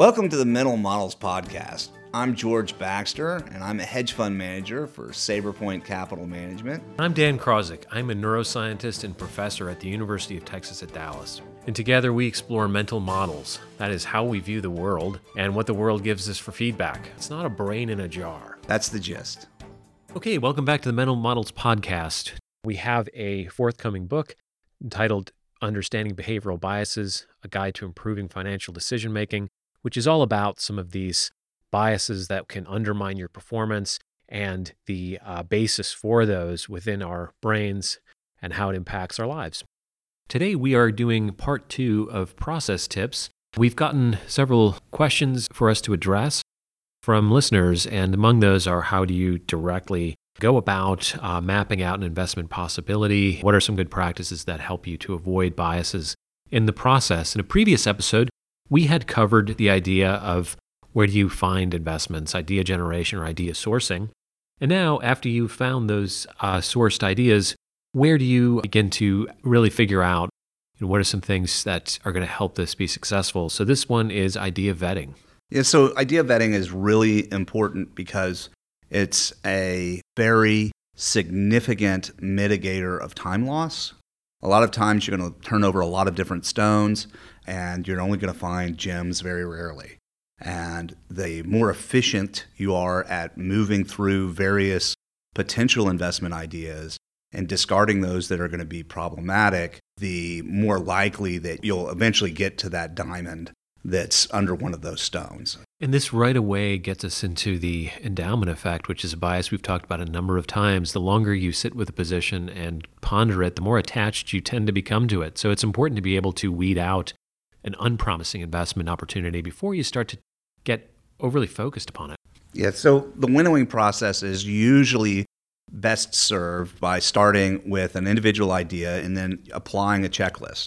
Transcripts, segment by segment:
Welcome to the Mental Models Podcast. I'm George Baxter, and I'm a hedge fund manager for Saberpoint Capital Management. I'm Dan Krawczyk. I'm a neuroscientist and professor at the University of Texas at Dallas. And together we explore mental models. That is how we view the world and what the world gives us for feedback. It's not a brain in a jar. That's the gist. Okay, welcome back to the Mental Models Podcast. We have a forthcoming book entitled Understanding Behavioral Biases A Guide to Improving Financial Decision Making, which is all about some of these biases that can undermine your performance and the uh, basis for those within our brains and how it impacts our lives. Today, we are doing part two of process tips. We've gotten several questions for us to address from listeners, and among those are how do you directly go about uh, mapping out an investment possibility? What are some good practices that help you to avoid biases in the process? In a previous episode, we had covered the idea of where do you find investments, idea generation or idea sourcing. And now, after you've found those uh, sourced ideas, where do you begin to really figure out you know, what are some things that are going to help this be successful? So, this one is idea vetting. Yeah, so idea vetting is really important because it's a very significant mitigator of time loss. A lot of times you're going to turn over a lot of different stones and you're only going to find gems very rarely. And the more efficient you are at moving through various potential investment ideas and discarding those that are going to be problematic, the more likely that you'll eventually get to that diamond that's under one of those stones. And this right away gets us into the endowment effect, which is a bias we've talked about a number of times. The longer you sit with a position and ponder it, the more attached you tend to become to it. So it's important to be able to weed out an unpromising investment opportunity before you start to get overly focused upon it. Yeah, so the winnowing process is usually best served by starting with an individual idea and then applying a checklist.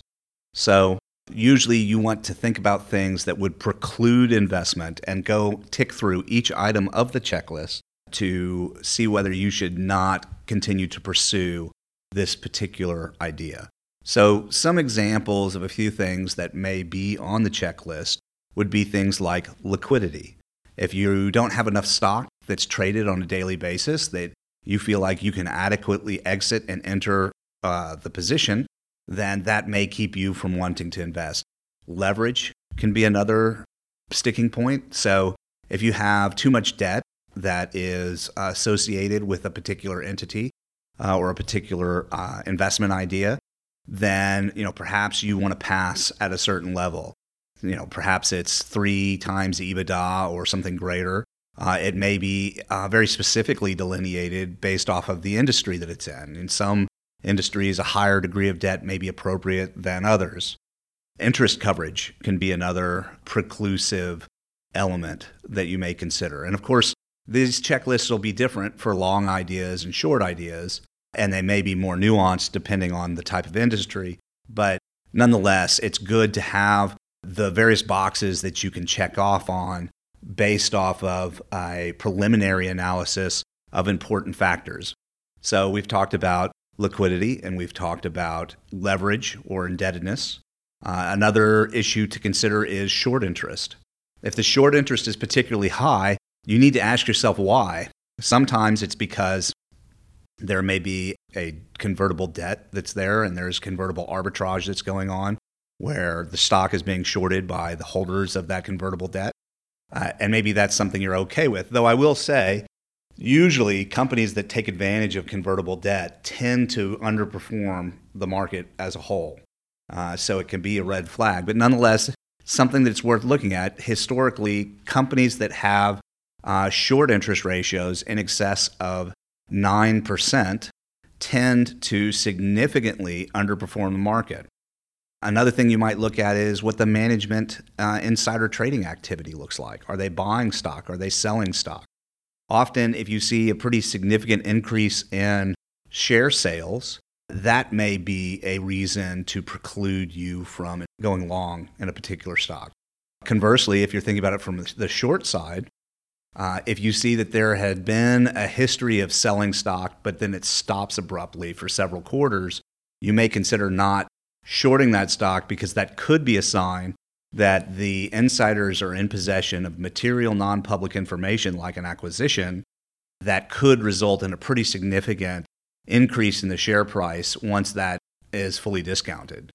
So usually you want to think about things that would preclude investment and go tick through each item of the checklist to see whether you should not continue to pursue this particular idea. So, some examples of a few things that may be on the checklist would be things like liquidity. If you don't have enough stock that's traded on a daily basis that you feel like you can adequately exit and enter uh, the position, then that may keep you from wanting to invest. Leverage can be another sticking point. So, if you have too much debt that is associated with a particular entity uh, or a particular uh, investment idea, then you know perhaps you want to pass at a certain level. You know, perhaps it's three times EBITDA or something greater. Uh, it may be uh, very specifically delineated based off of the industry that it's in. In some industries, a higher degree of debt may be appropriate than others. Interest coverage can be another preclusive element that you may consider. And of course, these checklists will be different for long ideas and short ideas and they may be more nuanced depending on the type of industry. But nonetheless, it's good to have the various boxes that you can check off on based off of a preliminary analysis of important factors. So we've talked about liquidity and we've talked about leverage or indebtedness. Uh, another issue to consider is short interest. If the short interest is particularly high, you need to ask yourself why. Sometimes it's because there may be a convertible debt that's there, and there's convertible arbitrage that's going on where the stock is being shorted by the holders of that convertible debt. Uh, and maybe that's something you're okay with. Though I will say, usually companies that take advantage of convertible debt tend to underperform the market as a whole. Uh, so it can be a red flag. But nonetheless, something that's worth looking at. Historically, companies that have uh, short interest ratios in excess of 9% tend to significantly underperform the market. Another thing you might look at is what the management uh, insider trading activity looks like. Are they buying stock? Are they selling stock? Often, if you see a pretty significant increase in share sales, that may be a reason to preclude you from going long in a particular stock. Conversely, if you're thinking about it from the short side, uh, if you see that there had been a history of selling stock, but then it stops abruptly for several quarters, you may consider not shorting that stock because that could be a sign that the insiders are in possession of material non public information like an acquisition that could result in a pretty significant increase in the share price once that is fully discounted.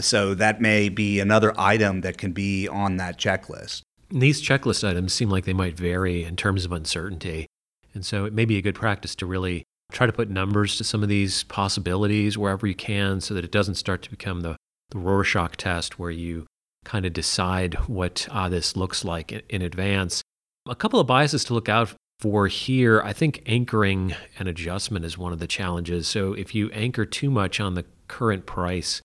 So that may be another item that can be on that checklist. These checklist items seem like they might vary in terms of uncertainty. And so it may be a good practice to really try to put numbers to some of these possibilities wherever you can so that it doesn't start to become the, the Rorschach test where you kind of decide what uh, this looks like in, in advance. A couple of biases to look out for here, I think anchoring and adjustment is one of the challenges. So if you anchor too much on the current price,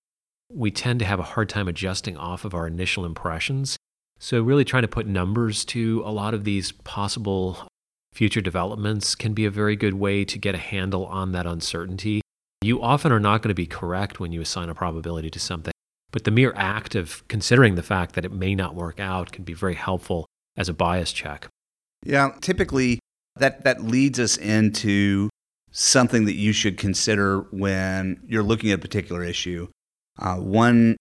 we tend to have a hard time adjusting off of our initial impressions. So, really trying to put numbers to a lot of these possible future developments can be a very good way to get a handle on that uncertainty. You often are not going to be correct when you assign a probability to something, but the mere act of considering the fact that it may not work out can be very helpful as a bias check. Yeah, typically that, that leads us into something that you should consider when you're looking at a particular issue. Uh, one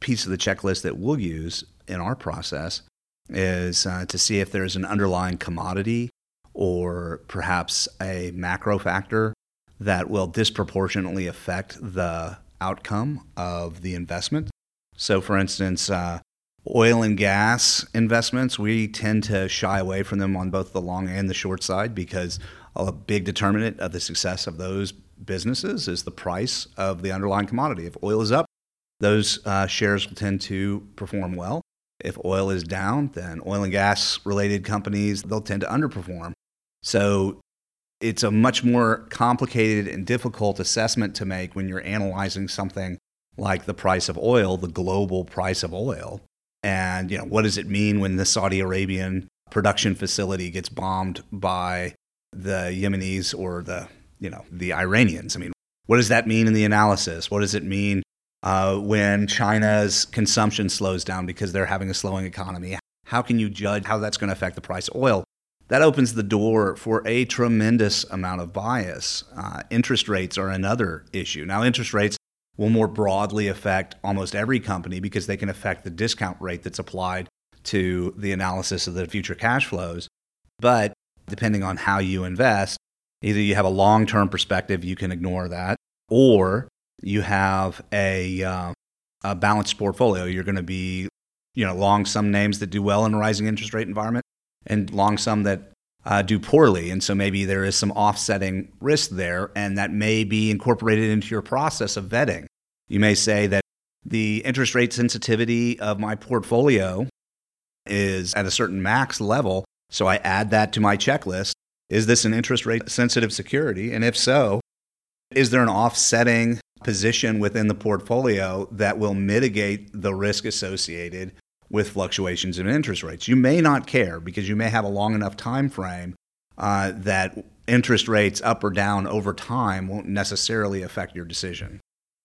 piece of the checklist that we'll use in our process is uh, to see if there's an underlying commodity or perhaps a macro factor that will disproportionately affect the outcome of the investment. So, for instance, uh, oil and gas investments, we tend to shy away from them on both the long and the short side because a big determinant of the success of those businesses is the price of the underlying commodity. If oil is up, those uh, shares will tend to perform well. If oil is down, then oil and gas related companies, they'll tend to underperform. So it's a much more complicated and difficult assessment to make when you're analyzing something like the price of oil, the global price of oil. And you know, what does it mean when the Saudi Arabian production facility gets bombed by the Yemenis or the, you know, the Iranians? I mean, what does that mean in the analysis? What does it mean uh, when China's consumption slows down because they're having a slowing economy? How can you judge how that's going to affect the price of oil? That opens the door for a tremendous amount of bias. Uh, interest rates are another issue. Now, interest rates will more broadly affect almost every company because they can affect the discount rate that's applied to the analysis of the future cash flows. But depending on how you invest, either you have a long term perspective, you can ignore that, or you have a, uh, a balanced portfolio. You're going to be, you know, long some names that do well in a rising interest rate environment and long some that uh, do poorly. And so maybe there is some offsetting risk there, and that may be incorporated into your process of vetting. You may say that the interest rate sensitivity of my portfolio is at a certain max level, so I add that to my checklist. Is this an interest rate sensitive security? And if so, is there an offsetting position within the portfolio that will mitigate the risk associated with fluctuations in interest rates. You may not care because you may have a long enough time frame uh, that interest rates up or down over time won't necessarily affect your decision.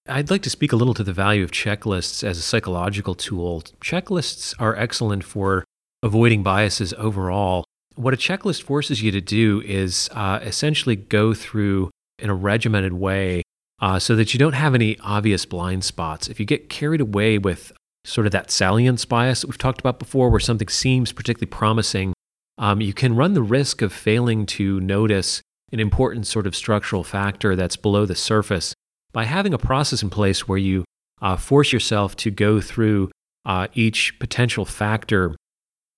I'd like to speak a little to the value of checklists as a psychological tool. Checklists are excellent for avoiding biases overall. What a checklist forces you to do is uh, essentially go through in a regimented way uh, so that you don't have any obvious blind spots. If you get carried away with sort of that salience bias that we've talked about before, where something seems particularly promising, um, you can run the risk of failing to notice an important sort of structural factor that's below the surface by having a process in place where you uh, force yourself to go through uh, each potential factor.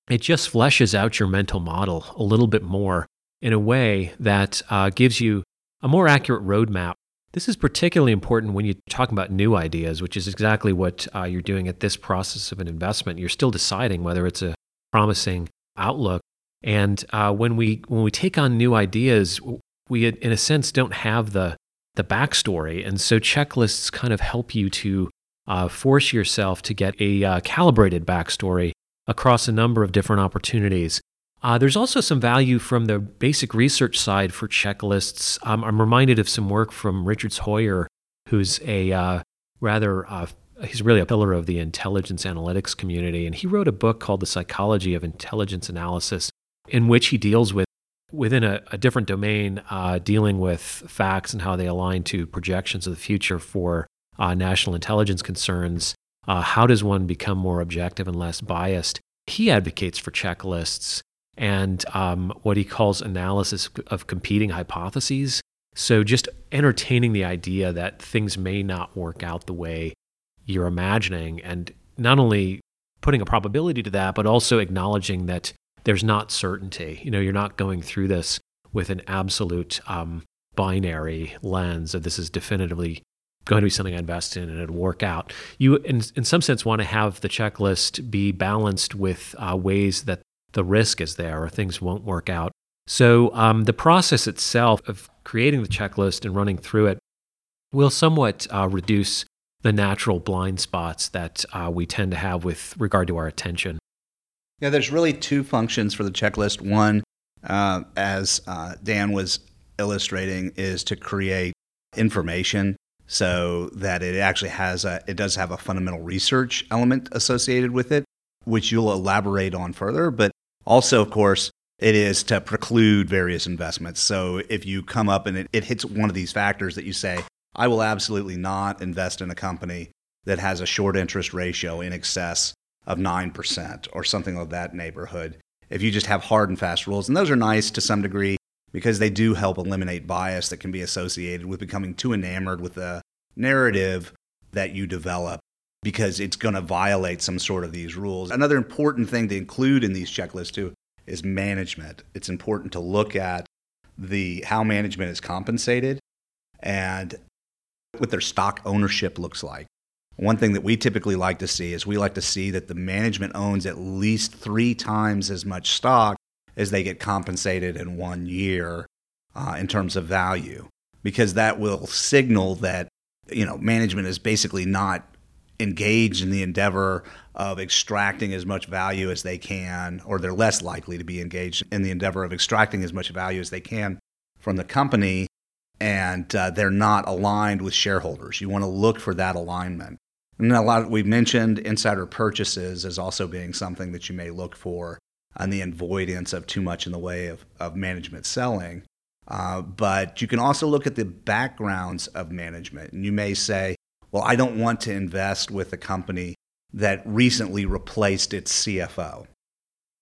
It just fleshes out your mental model a little bit more in a way that uh, gives you a more accurate roadmap this is particularly important when you're talking about new ideas, which is exactly what uh, you're doing at this process of an investment. You're still deciding whether it's a promising outlook. And uh, when we when we take on new ideas, we in a sense don't have the the backstory, and so checklists kind of help you to uh, force yourself to get a uh, calibrated backstory across a number of different opportunities. Uh, there's also some value from the basic research side for checklists. Um, I'm reminded of some work from Richard Heuer, who's a uh, rather uh, he's really a pillar of the intelligence analytics community, and he wrote a book called The Psychology of Intelligence Analysis, in which he deals with within a, a different domain, uh, dealing with facts and how they align to projections of the future for uh, national intelligence concerns. Uh, how does one become more objective and less biased? He advocates for checklists and um, what he calls analysis of competing hypotheses. So, just entertaining the idea that things may not work out the way you're imagining, and not only putting a probability to that, but also acknowledging that there's not certainty. You know, you're not going through this with an absolute um, binary lens of this is definitively going to be something I invest in and it'll work out. You, in, in some sense, want to have the checklist be balanced with uh, ways that the risk is there or things won't work out. So um, the process itself of creating the checklist and running through it will somewhat uh, reduce the natural blind spots that uh, we tend to have with regard to our attention. Yeah, there's really two functions for the checklist. One, uh, as uh, Dan was illustrating, is to create information so that it actually has a, it does have a fundamental research element associated with it, which you'll elaborate on further. But also, of course, it is to preclude various investments. So if you come up and it, it hits one of these factors that you say, I will absolutely not invest in a company that has a short interest ratio in excess of 9% or something of that neighborhood. If you just have hard and fast rules, and those are nice to some degree because they do help eliminate bias that can be associated with becoming too enamored with the narrative that you develop because it's going to violate some sort of these rules. Another important thing to include in these checklists too is management. It's important to look at the how management is compensated and what their stock ownership looks like. One thing that we typically like to see is we like to see that the management owns at least 3 times as much stock as they get compensated in one year uh, in terms of value, because that will signal that you know management is basically not engaged in the endeavor of extracting as much value as they can, or they're less likely to be engaged in the endeavor of extracting as much value as they can from the company, and uh, they're not aligned with shareholders. You want to look for that alignment. And a lot of, we've mentioned insider purchases as also being something that you may look for on the avoidance of too much in the way of, of management selling. Uh, but you can also look at the backgrounds of management. And you may say, well, I don't want to invest with a company that recently replaced its CFO.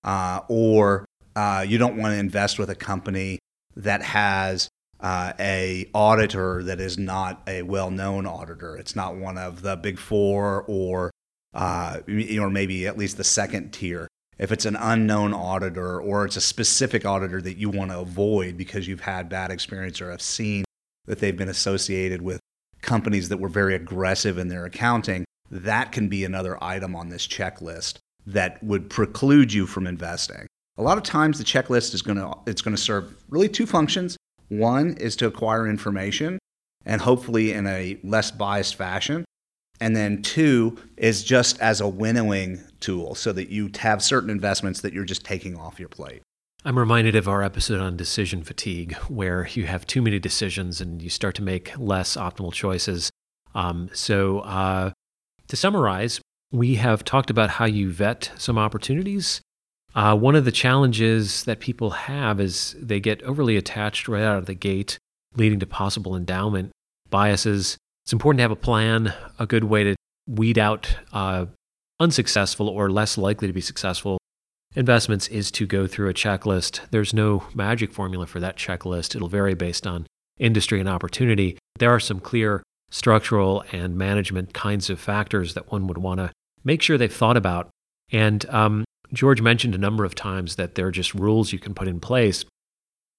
Uh, or uh, you don't want to invest with a company that has uh, a auditor that is not a well-known auditor. It's not one of the big four or uh, or maybe at least the second tier if it's an unknown auditor or it's a specific auditor that you want to avoid because you've had bad experience or have seen that they've been associated with companies that were very aggressive in their accounting, that can be another item on this checklist that would preclude you from investing. A lot of times the checklist is going to it's going to serve really two functions. One is to acquire information and hopefully in a less biased fashion. And then two is just as a winnowing tool so that you have certain investments that you're just taking off your plate. I'm reminded of our episode on decision fatigue, where you have too many decisions and you start to make less optimal choices. Um, so, uh, to summarize, we have talked about how you vet some opportunities. Uh, one of the challenges that people have is they get overly attached right out of the gate, leading to possible endowment biases. It's important to have a plan, a good way to weed out uh, unsuccessful or less likely to be successful investments is to go through a checklist. There's no magic formula for that checklist. It'll vary based on industry and opportunity. There are some clear structural and management kinds of factors that one would want to make sure they've thought about. And um, George mentioned a number of times that there are just rules you can put in place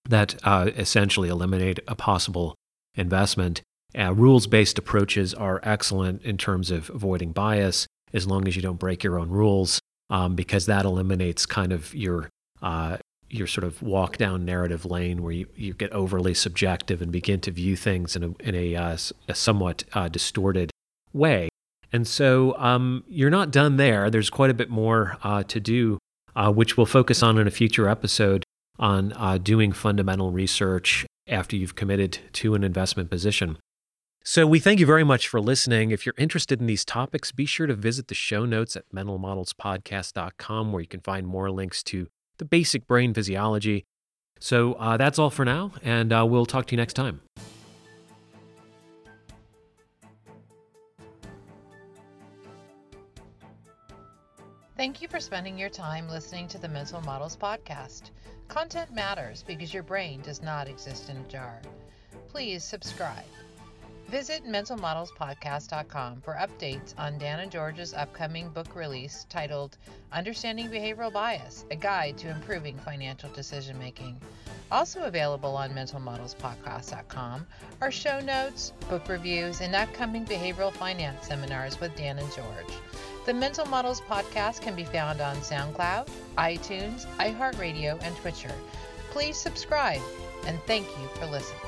that uh, essentially eliminate a possible investment. Uh, rules based approaches are excellent in terms of avoiding bias as long as you don't break your own rules, um, because that eliminates kind of your uh, your sort of walk down narrative lane where you, you get overly subjective and begin to view things in a, in a, uh, a somewhat uh, distorted way. And so um, you're not done there. There's quite a bit more uh, to do, uh, which we'll focus on in a future episode on uh, doing fundamental research after you've committed to an investment position. So we thank you very much for listening. If you're interested in these topics, be sure to visit the show notes at mentalmodelspodcast.com where you can find more links to the basic brain physiology. So uh, that's all for now, and uh, we'll talk to you next time. Thank you for spending your time listening to the Mental Models Podcast. Content matters because your brain does not exist in a jar. Please subscribe. Visit mentalmodelspodcast.com for updates on Dan and George's upcoming book release titled Understanding Behavioral Bias A Guide to Improving Financial Decision Making. Also available on mentalmodelspodcast.com are show notes, book reviews, and upcoming behavioral finance seminars with Dan and George. The Mental Models podcast can be found on SoundCloud, iTunes, iHeartRadio, and Stitcher. Please subscribe and thank you for listening.